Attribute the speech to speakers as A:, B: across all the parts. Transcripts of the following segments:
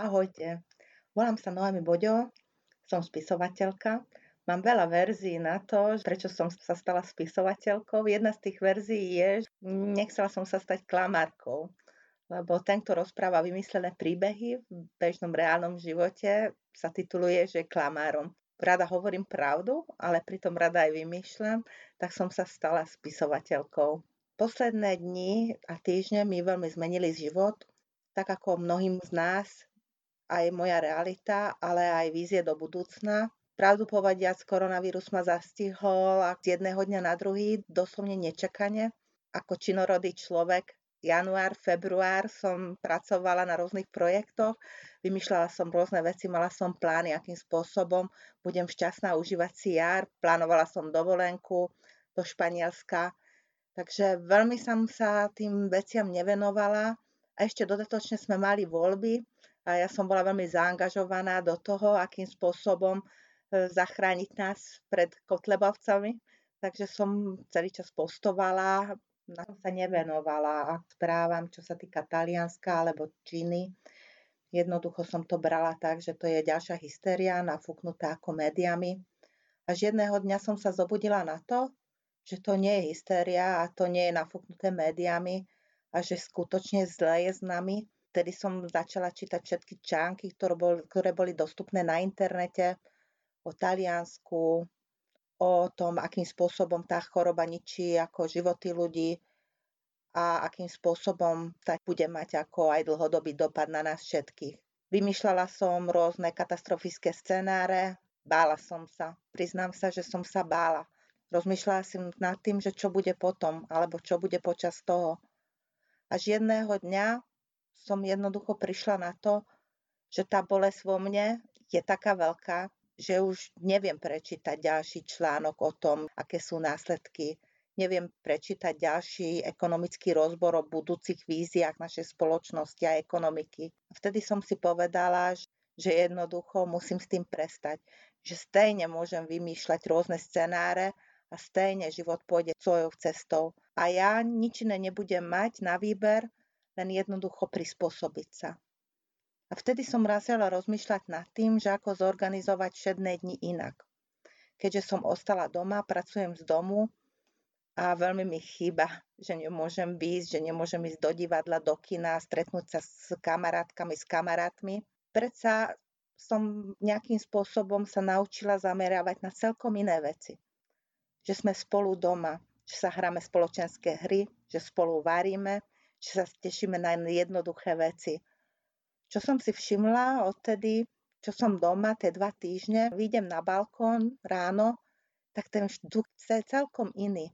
A: Ahojte, volám sa Noemi Boďo, som spisovateľka. Mám veľa verzií na to, prečo som sa stala spisovateľkou. Jedna z tých verzií je, že nechcela som sa stať klamárkou, lebo ten, kto rozpráva vymyslené príbehy v bežnom reálnom živote, sa tituluje, že klamárom. Rada hovorím pravdu, ale pritom rada aj vymýšľam, tak som sa stala spisovateľkou. Posledné dni a týždne mi veľmi zmenili život, tak ako mnohým z nás aj moja realita, ale aj vízie do budúcna. Pravdu povediac, koronavírus ma zastihol a z jedného dňa na druhý, doslovne nečakane. Ako činorodý človek, január, február som pracovala na rôznych projektoch, vymýšľala som rôzne veci, mala som plány, akým spôsobom budem šťastná užívať si jar, plánovala som dovolenku do Španielska, takže veľmi som sa tým veciam nevenovala a ešte dodatočne sme mali voľby, a ja som bola veľmi zaangažovaná do toho, akým spôsobom e, zachrániť nás pred kotlebovcami. Takže som celý čas postovala, na to sa nevenovala a správam, čo sa týka Talianska alebo Číny. Jednoducho som to brala tak, že to je ďalšia hystéria, nafúknutá ako médiami. Až jedného dňa som sa zobudila na to, že to nie je hystéria a to nie je nafúknuté médiami a že skutočne zle je s nami Vtedy som začala čítať všetky články, ktoré boli, ktoré boli dostupné na internete o Taliansku, o tom, akým spôsobom tá choroba ničí ako životy ľudí a akým spôsobom sa bude mať ako aj dlhodobý dopad na nás všetkých. Vymýšľala som rôzne katastrofické scenáre, bála som sa. Priznám sa, že som sa bála. Rozmýšľala som nad tým, že čo bude potom, alebo čo bude počas toho. Až jedného dňa som jednoducho prišla na to, že tá bolesť vo mne je taká veľká, že už neviem prečítať ďalší článok o tom, aké sú následky. Neviem prečítať ďalší ekonomický rozbor o budúcich víziách našej spoločnosti a ekonomiky. Vtedy som si povedala, že jednoducho musím s tým prestať. Že stejne môžem vymýšľať rôzne scenáre a stejne život pôjde svojou cestou. A ja nič iné nebudem mať na výber, len jednoducho prispôsobiť sa. A vtedy som razila rozmýšľať nad tým, že ako zorganizovať všedné dni inak. Keďže som ostala doma, pracujem z domu a veľmi mi chýba, že nemôžem výjsť, že nemôžem ísť do divadla, do kina, stretnúť sa s kamarátkami, s kamarátmi. Predsa som nejakým spôsobom sa naučila zamerávať na celkom iné veci. Že sme spolu doma, že sa hráme spoločenské hry, že spolu varíme, že sa tešíme na jednoduché veci. Čo som si všimla odtedy, čo som doma tie dva týždne, vyjdem na balkón ráno, tak ten vzduch je celkom iný.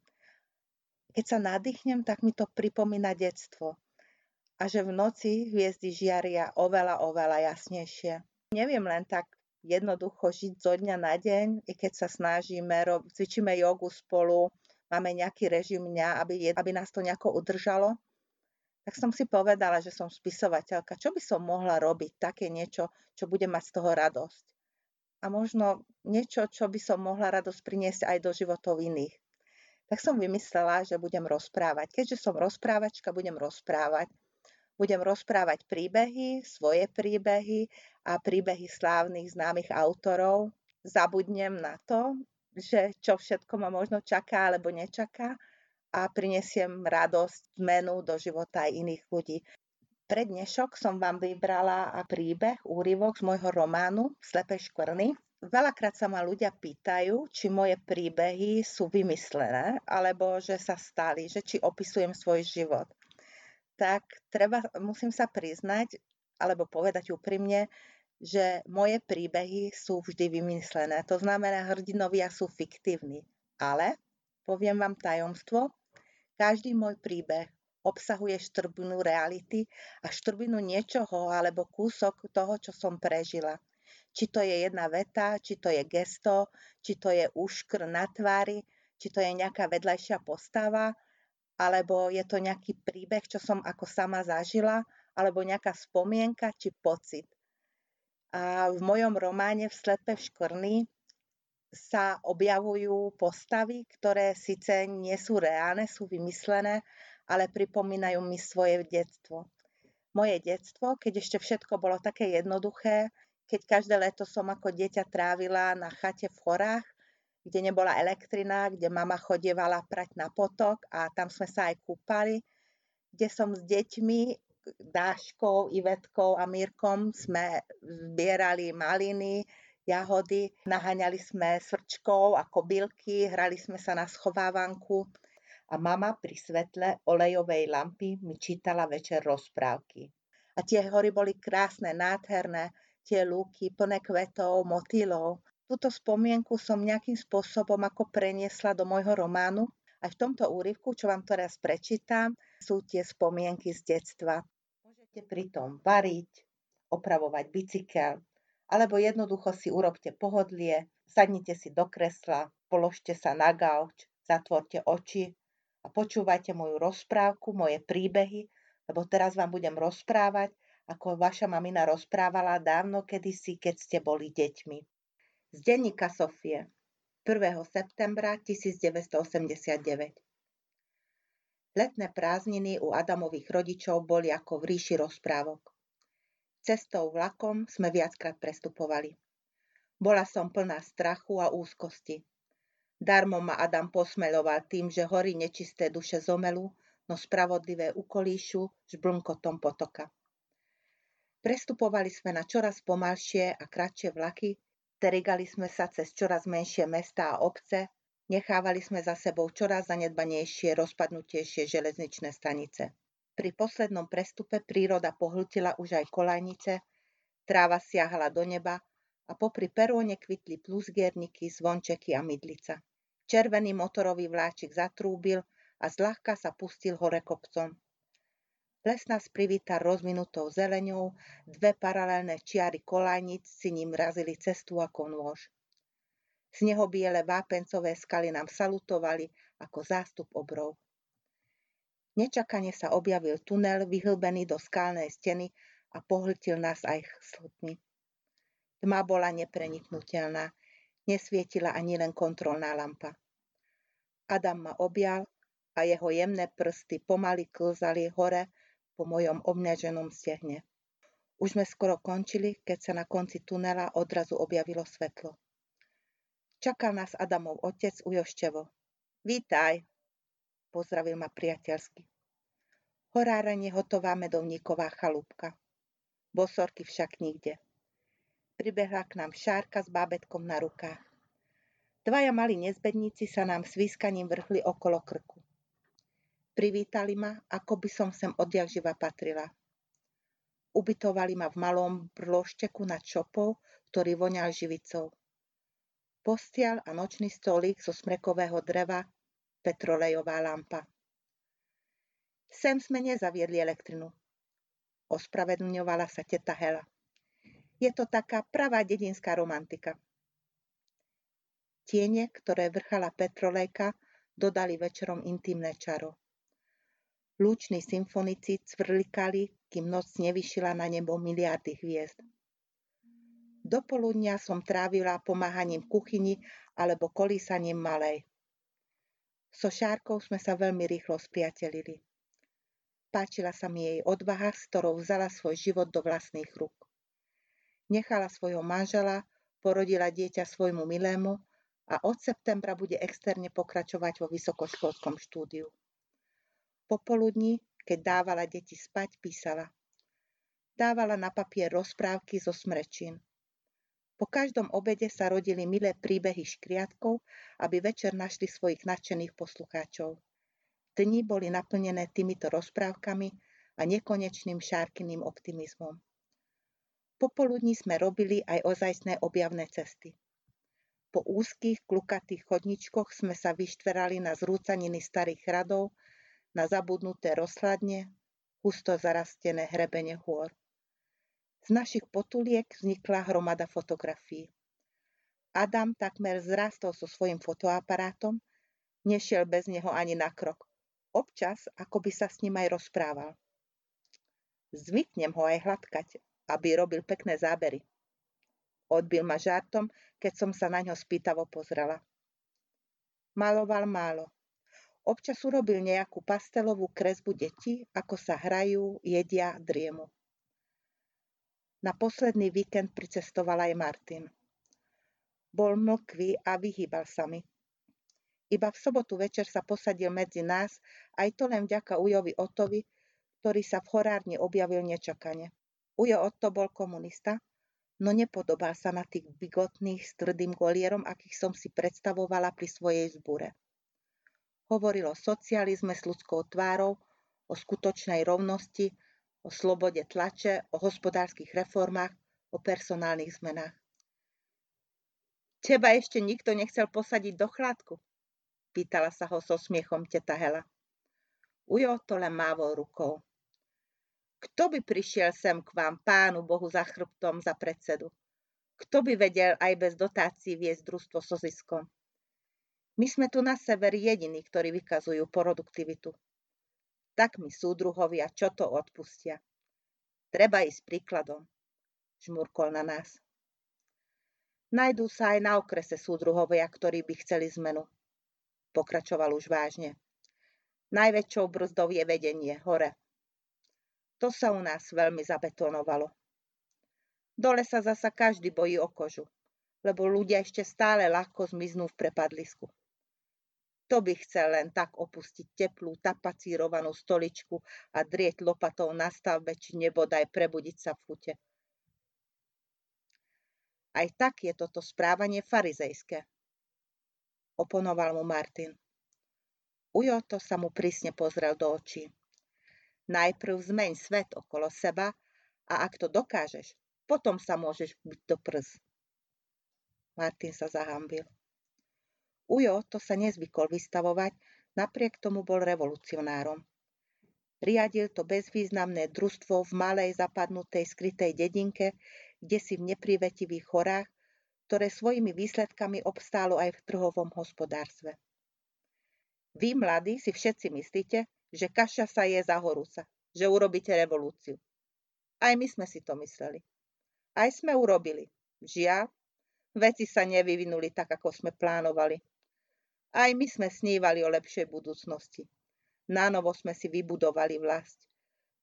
A: Keď sa nadýchnem, tak mi to pripomína detstvo. A že v noci hviezdy žiaria oveľa, oveľa jasnejšie. Neviem len tak jednoducho žiť zo dňa na deň, i keď sa snažíme, cvičíme jogu spolu, máme nejaký režim dňa, aby, aby nás to nejako udržalo tak som si povedala, že som spisovateľka. Čo by som mohla robiť? Také niečo, čo bude mať z toho radosť. A možno niečo, čo by som mohla radosť priniesť aj do životov iných. Tak som vymyslela, že budem rozprávať. Keďže som rozprávačka, budem rozprávať. Budem rozprávať príbehy, svoje príbehy a príbehy slávnych známych autorov. Zabudnem na to, že čo všetko ma možno čaká alebo nečaká a prinesiem radosť, zmenu do života aj iných ľudí. Pre dnešok som vám vybrala príbeh, úryvok z môjho románu Slepe škvrny. Veľakrát sa ma ľudia pýtajú, či moje príbehy sú vymyslené, alebo že sa stali, že či opisujem svoj život. Tak treba, musím sa priznať, alebo povedať úprimne, že moje príbehy sú vždy vymyslené. To znamená, hrdinovia sú fiktívni. Ale poviem vám tajomstvo, každý môj príbeh obsahuje štrbinu reality a štrbinu niečoho alebo kúsok toho, čo som prežila. Či to je jedna veta, či to je gesto, či to je úškr na tvári, či to je nejaká vedľajšia postava, alebo je to nejaký príbeh, čo som ako sama zažila, alebo nejaká spomienka či pocit. A v mojom románe V slepe v škvrny sa objavujú postavy, ktoré síce nie sú reálne, sú vymyslené, ale pripomínajú mi svoje detstvo. Moje detstvo, keď ešte všetko bolo také jednoduché, keď každé leto som ako dieťa trávila na chate v horách, kde nebola elektrina, kde mama chodievala prať na potok a tam sme sa aj kúpali, kde som s deťmi, Dáškou, Ivetkou a Mírkom sme zbierali maliny, jahody, naháňali sme srčkov a kobylky, hrali sme sa na schovávanku a mama pri svetle olejovej lampy mi čítala večer rozprávky. A tie hory boli krásne, nádherné, tie lúky plné kvetov, motýlov. Túto spomienku som nejakým spôsobom ako preniesla do môjho románu. Aj v tomto úryvku, čo vám teraz prečítam, sú tie spomienky z detstva. Môžete pritom variť, opravovať bicykel, alebo jednoducho si urobte pohodlie, sadnite si do kresla, položte sa na gauč, zatvorte oči a počúvajte moju rozprávku, moje príbehy, lebo teraz vám budem rozprávať ako vaša mamina rozprávala dávno kedysi, keď ste boli deťmi. Z denníka Sofie 1. septembra 1989 Letné prázdniny u Adamových rodičov boli ako v ríši rozprávok. Cestou vlakom sme viackrát prestupovali. Bola som plná strachu a úzkosti. Darmo ma Adam posmeľoval tým, že hory nečisté duše zomelu, no spravodlivé ukolíšu žblnkotom potoka. Prestupovali sme na čoraz pomalšie a kratšie vlaky, terigali sme sa cez čoraz menšie mesta a obce, nechávali sme za sebou čoraz zanedbanejšie, rozpadnutejšie železničné stanice. Pri poslednom prestupe príroda pohltila už aj kolajnice, tráva siahala do neba a popri peróne kvitli plusgierniky, zvončeky a mydlica. Červený motorový vláčik zatrúbil a zľahka sa pustil hore kopcom. Les nás privítal rozvinutou zeleňou, dve paralelné čiary kolajnic si ním razili cestu ako nôž. Z neho biele vápencové skaly nám salutovali ako zástup obrov. Nečakane sa objavil tunel vyhlbený do skalnej steny a pohltil nás aj slotmi. Tma bola nepreniknutelná, nesvietila ani len kontrolná lampa. Adam ma objal a jeho jemné prsty pomaly klzali hore po mojom obňaženom stehne. Už sme skoro končili, keď sa na konci tunela odrazu objavilo svetlo. Čakal nás Adamov otec Ujoštevo. Vítaj, pozdravil ma priateľsky. Horárenie hotová medovníková chalúbka. Bosorky však nikde. Pribehla k nám šárka s bábetkom na rukách. Dvaja malí nezbedníci sa nám s výskaním vrhli okolo krku. Privítali ma, ako by som sem odjak patrila. Ubytovali ma v malom brlošteku nad šopou, ktorý voňal živicou. Postial a nočný stolík zo smrekového dreva, petrolejová lampa. Sem sme nezaviedli elektrinu. Ospravedlňovala sa teta Hela. Je to taká pravá dedinská romantika. Tiene, ktoré vrchala petrolejka, dodali večerom intimné čaro. Lúční symfonici cvrlikali, kým noc nevyšila na nebo miliardy hviezd. Do poludnia som trávila pomáhaním kuchyni alebo kolísaním malej. So Šárkou sme sa veľmi rýchlo spriatelili. Páčila sa mi jej odvaha, s ktorou vzala svoj život do vlastných rúk. Nechala svojho manžela, porodila dieťa svojmu milému a od septembra bude externe pokračovať vo vysokoškolskom štúdiu. Popoludní, keď dávala deti spať, písala. Dávala na papier rozprávky zo smrečín. Po každom obede sa rodili milé príbehy škriatkov, aby večer našli svojich nadšených poslucháčov. Dni boli naplnené týmito rozprávkami a nekonečným šárkyným optimizmom. Popoludní sme robili aj ozajstné objavné cesty. Po úzkých, klukatých chodničkoch sme sa vyštverali na zrúcaniny starých hradov, na zabudnuté rozhľadne, husto zarastené hrebene hôr. Z našich potuliek vznikla hromada fotografií. Adam takmer zrastol so svojím fotoaparátom, nešiel bez neho ani na krok. Občas, ako by sa s ním aj rozprával. Zvyknem ho aj hladkať, aby robil pekné zábery. Odbil ma žartom, keď som sa na ňo spýtavo pozrela. Maloval málo, Občas urobil nejakú pastelovú kresbu detí, ako sa hrajú, jedia, driemu. Na posledný víkend pricestoval aj Martin. Bol mlkvý a vyhýbal sa mi. Iba v sobotu večer sa posadil medzi nás, aj to len vďaka Ujovi Otovi, ktorý sa v horárne objavil nečakane. Ujo Otto bol komunista, no nepodobal sa na tých bigotných s tvrdým golierom, akých som si predstavovala pri svojej zbure. Hovoril o socializme s ľudskou tvárou, o skutočnej rovnosti, o slobode tlače, o hospodárskych reformách, o personálnych zmenách. Teba ešte nikto nechcel posadiť do chladku, Pýtala sa ho so smiechom teta Hela. Ujo to len mávol rukou. Kto by prišiel sem k vám, pánu Bohu, za chrbtom, za predsedu? Kto by vedel aj bez dotácií viesť družstvo so ziskom? My sme tu na sever jediní, ktorí vykazujú produktivitu. Tak mi súdruhovia čo to odpustia. Treba ísť príkladom, žmurkol na nás. Najdú sa aj na okrese súdruhovia, ktorí by chceli zmenu pokračoval už vážne. Najväčšou brzdou je vedenie hore. To sa u nás veľmi zabetonovalo. Dole sa zasa každý bojí o kožu, lebo ľudia ešte stále ľahko zmiznú v prepadlisku. To by chcel len tak opustiť teplú, tapacírovanú stoličku a drieť lopatou na stavbe, či nebodaj prebudiť sa v chute. Aj tak je toto správanie farizejské oponoval mu Martin. Ujo to sa mu prísne pozrel do očí. Najprv zmeň svet okolo seba a ak to dokážeš, potom sa môžeš byť do prs. Martin sa zahambil. Ujo to sa nezvykol vystavovať, napriek tomu bol revolucionárom. Riadil to bezvýznamné družstvo v malej zapadnutej skrytej dedinke, kde si v neprivetivých horách ktoré svojimi výsledkami obstálo aj v trhovom hospodárstve. Vy, mladí, si všetci myslíte, že kaša sa je za horúca, že urobíte revolúciu. Aj my sme si to mysleli. Aj sme urobili. Žiaľ, veci sa nevyvinuli tak, ako sme plánovali. Aj my sme snívali o lepšej budúcnosti. Nánovo sme si vybudovali vlast.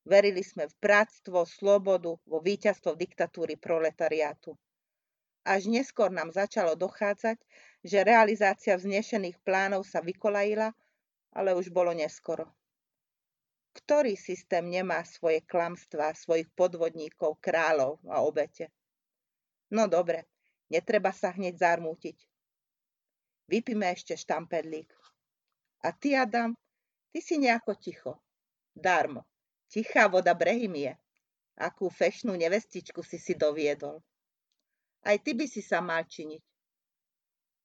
A: Verili sme v práctvo, slobodu, vo víťazstvo diktatúry proletariátu. Až neskôr nám začalo dochádzať, že realizácia vznešených plánov sa vykolajila, ale už bolo neskoro. Ktorý systém nemá svoje klamstvá, svojich podvodníkov, kráľov a obete? No dobre, netreba sa hneď zarmútiť. Vypíme ešte štampedlík. A ty, Adam, ty si nejako ticho. Darmo. Tichá voda brehymie. Akú fešnú nevestičku si si doviedol. Aj ty by si sa mal činiť.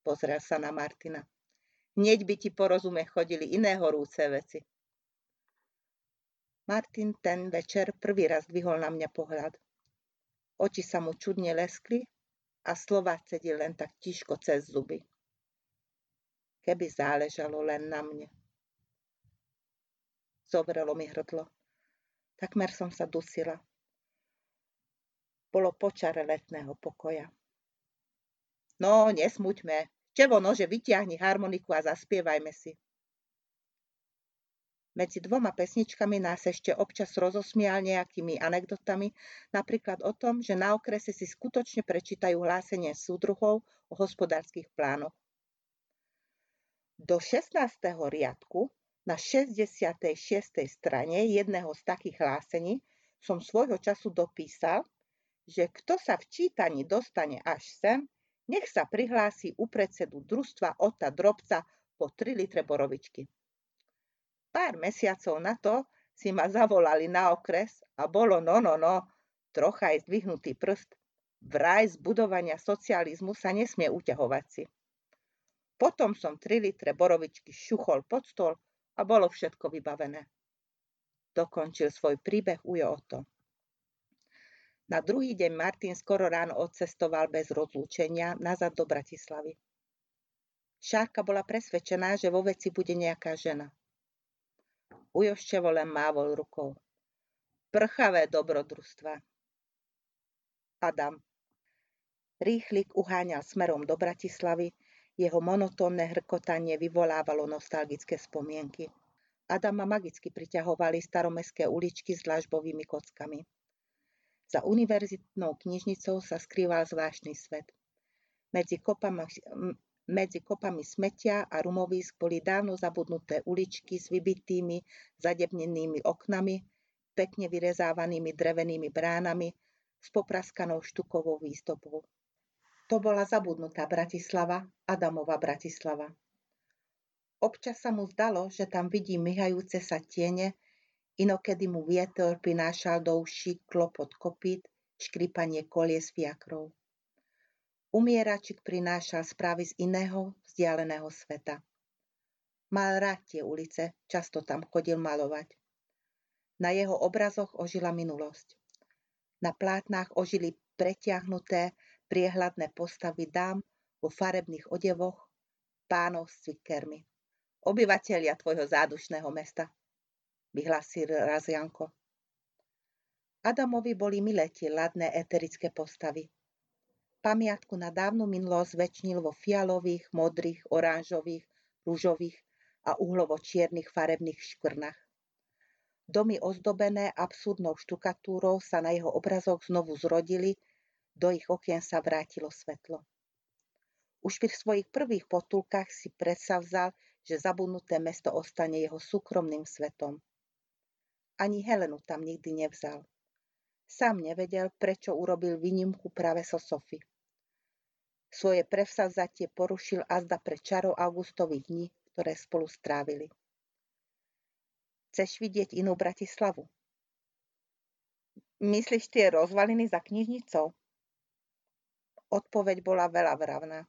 A: Pozrel sa na Martina. Hneď by ti po rozume chodili iné horúce veci. Martin ten večer prvý raz dvihol na mňa pohľad. Oči sa mu čudne leskli a slova cedil len tak tiško cez zuby. Keby záležalo len na mne. Zovrelo mi hrdlo. Takmer som sa dusila bolo počare letného pokoja. No, nesmuťme. Čevo nože, vyťahni harmoniku a zaspievajme si. Medzi dvoma pesničkami nás ešte občas rozosmial nejakými anekdotami, napríklad o tom, že na okrese si skutočne prečítajú hlásenie súdruhov o hospodárskych plánoch. Do 16. riadku na 66. strane jedného z takých hlásení som svojho času dopísal, že kto sa v čítaní dostane až sem, nech sa prihlási u predsedu družstva Ota Drobca po 3 litre borovičky. Pár mesiacov na to si ma zavolali na okres a bolo no, no, no, trocha aj zdvihnutý prst. Vraj z budovania socializmu sa nesmie uťahovať si. Potom som 3 litre borovičky šuchol pod stôl a bolo všetko vybavené. Dokončil svoj príbeh Ujo Oto. Na druhý deň Martin skoro ráno odcestoval bez rozlúčenia nazad do Bratislavy. Šárka bola presvedčená, že vo veci bude nejaká žena. Ujoščevo len mávol rukou. Prchavé dobrodružstva. Adam. Rýchlik uháňal smerom do Bratislavy, Jeho monotónne hrkotanie vyvolávalo nostalgické spomienky. Adama magicky priťahovali staromestské uličky s dlažbovými kockami. Za univerzitnou knižnicou sa skrýval zvláštny svet. Medzi kopami, medzi kopami smetia a rumovísk boli dávno zabudnuté uličky s vybitými, zadebnenými oknami, pekne vyrezávanými drevenými bránami, s popraskanou štukovou výstupou. To bola zabudnutá Bratislava, Adamova Bratislava. Občas sa mu zdalo, že tam vidí myhajúce sa tiene, inokedy mu vietor prinášal do uší klopot kopít, škripanie kolies fiakrov. Umieračik prinášal správy z iného, vzdialeného sveta. Mal rád tie ulice, často tam chodil malovať. Na jeho obrazoch ožila minulosť. Na plátnách ožili pretiahnuté, priehľadné postavy dám vo farebných odevoch, pánov s cvikermi. Obyvatelia tvojho zádušného mesta, vyhlásil raz Janko. Adamovi boli milé tie ladné eterické postavy. Pamiatku na dávnu minulosť väčšnil vo fialových, modrých, oranžových, rúžových a uhlovo-čiernych farebných škvrnách. Domy ozdobené absurdnou štukatúrou sa na jeho obrazoch znovu zrodili, do ich okien sa vrátilo svetlo. Už pri svojich prvých potulkách si predsavzal, že zabudnuté mesto ostane jeho súkromným svetom. Ani Helenu tam nikdy nevzal. Sám nevedel, prečo urobil výnimku práve so Sofy. Svoje prevsavzatie porušil azda pre čarov augustových dní, ktoré spolu strávili. Chceš vidieť inú Bratislavu? Myslíš tie rozvaliny za knižnicou? Odpoveď bola veľa vravná.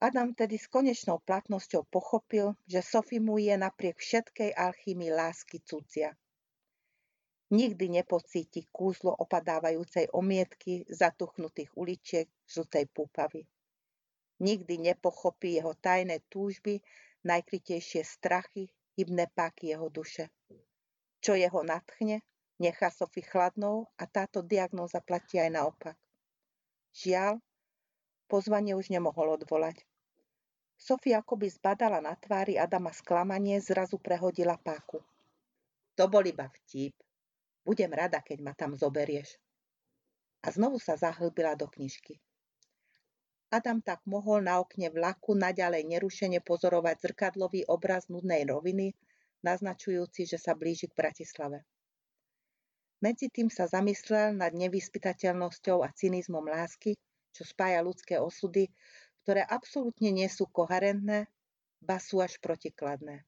A: Adam tedy s konečnou platnosťou pochopil, že Sophie mu je napriek všetkej alchymii lásky cudzia. Nikdy nepocíti kúzlo opadávajúcej omietky zatuchnutých uličiek žltej púpavy. Nikdy nepochopí jeho tajné túžby, najkrytejšie strachy, hybné páky jeho duše. Čo jeho natchne, nechá Sofie chladnou a táto diagnóza platí aj naopak. Žiaľ, pozvanie už nemohol odvolať. Sofia akoby zbadala na tvári Adama sklamanie, zrazu prehodila páku. To bol iba vtip. Budem rada, keď ma tam zoberieš. A znovu sa zahlbila do knižky. Adam tak mohol na okne vlaku naďalej nerušene pozorovať zrkadlový obraz nudnej roviny, naznačujúci, že sa blíži k Bratislave. Medzi tým sa zamyslel nad nevyspytateľnosťou a cynizmom lásky, čo spája ľudské osudy, ktoré absolútne nie sú koherentné, ba sú až protikladné.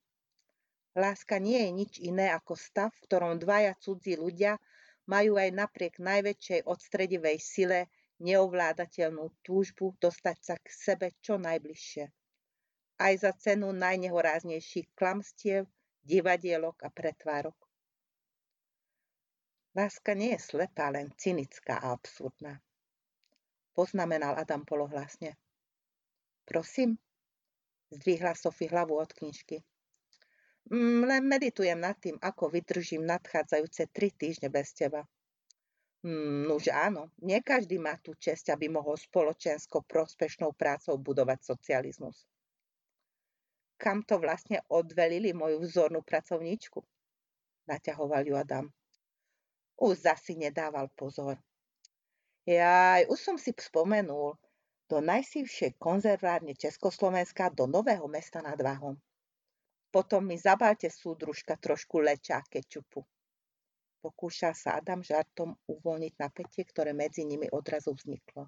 A: Láska nie je nič iné ako stav, v ktorom dvaja cudzí ľudia majú aj napriek najväčšej odstredivej sile neovládateľnú túžbu dostať sa k sebe čo najbližšie. Aj za cenu najnehoráznejších klamstiev, divadielok a pretvárok. Láska nie je slepá, len cynická a absurdná. Poznamenal Adam polohlasne. Prosím, zdvihla Sofie hlavu od knižky. Mm, len meditujem nad tým, ako vydržím nadchádzajúce tri týždne bez teba. Mm, nuž áno, nie každý má tú čest, aby mohol spoločensko prospešnou prácou budovať socializmus. Kam to vlastne odvelili moju vzornú pracovníčku? Naťahoval ju Adam. Už zasi nedával pozor. Jaj, už som si spomenul, do najsívšej konzervárne Československa do Nového mesta nad Váhom. Potom mi zabáte súdružka trošku leča kečupu. Pokúšal sa Adam žartom uvoľniť napätie, ktoré medzi nimi odrazu vzniklo.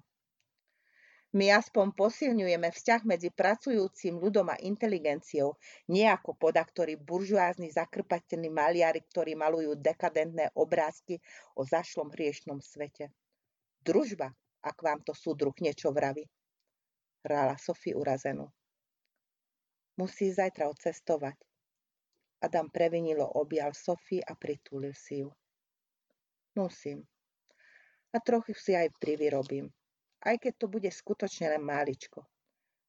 A: My aspoň posilňujeme vzťah medzi pracujúcim ľudom a inteligenciou, nie ako podaktorí buržuázni zakrpateľní maliari, ktorí malujú dekadentné obrázky o zašlom hriešnom svete. Družba, ak vám to súdruh niečo vraví. Hrála Sofie urazenú. Musí zajtra odcestovať. Adam previnilo objal Sofie a pritúlil si ju. Musím. A trochu si aj privyrobím. Aj keď to bude skutočne len máličko.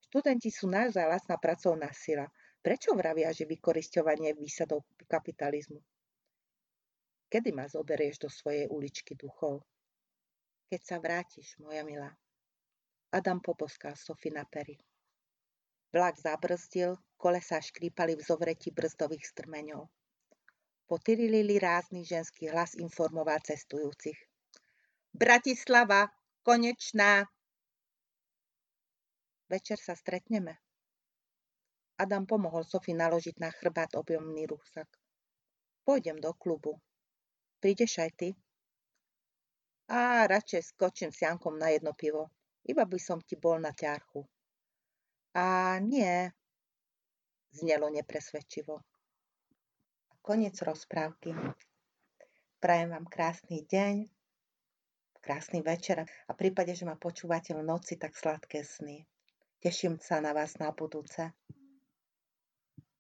A: Študenti sú naozaj lacná pracovná sila. Prečo vravia, že vykoristovanie je výsadou kapitalizmu? Kedy ma zoberieš do svojej uličky duchov? Keď sa vrátiš, moja milá. Adam poboskal Sofi na pery. Vlak zabrzdil, kolesá škrípali v zovretí brzdových strmeňov. Potyrilili rázny ženský hlas informoval cestujúcich. Bratislava, konečná! Večer sa stretneme. Adam pomohol Sofi naložiť na chrbát objemný rúsak. Pôjdem do klubu. Prídeš aj ty? A radšej skočím s Jankom na jedno pivo. Iba by som ti bol na ťarchu. A nie, znelo nepresvedčivo. Koniec rozprávky. Prajem vám krásny deň, krásny večer a v prípade, že ma počúvate v noci, tak sladké sny. Teším sa na vás na budúce.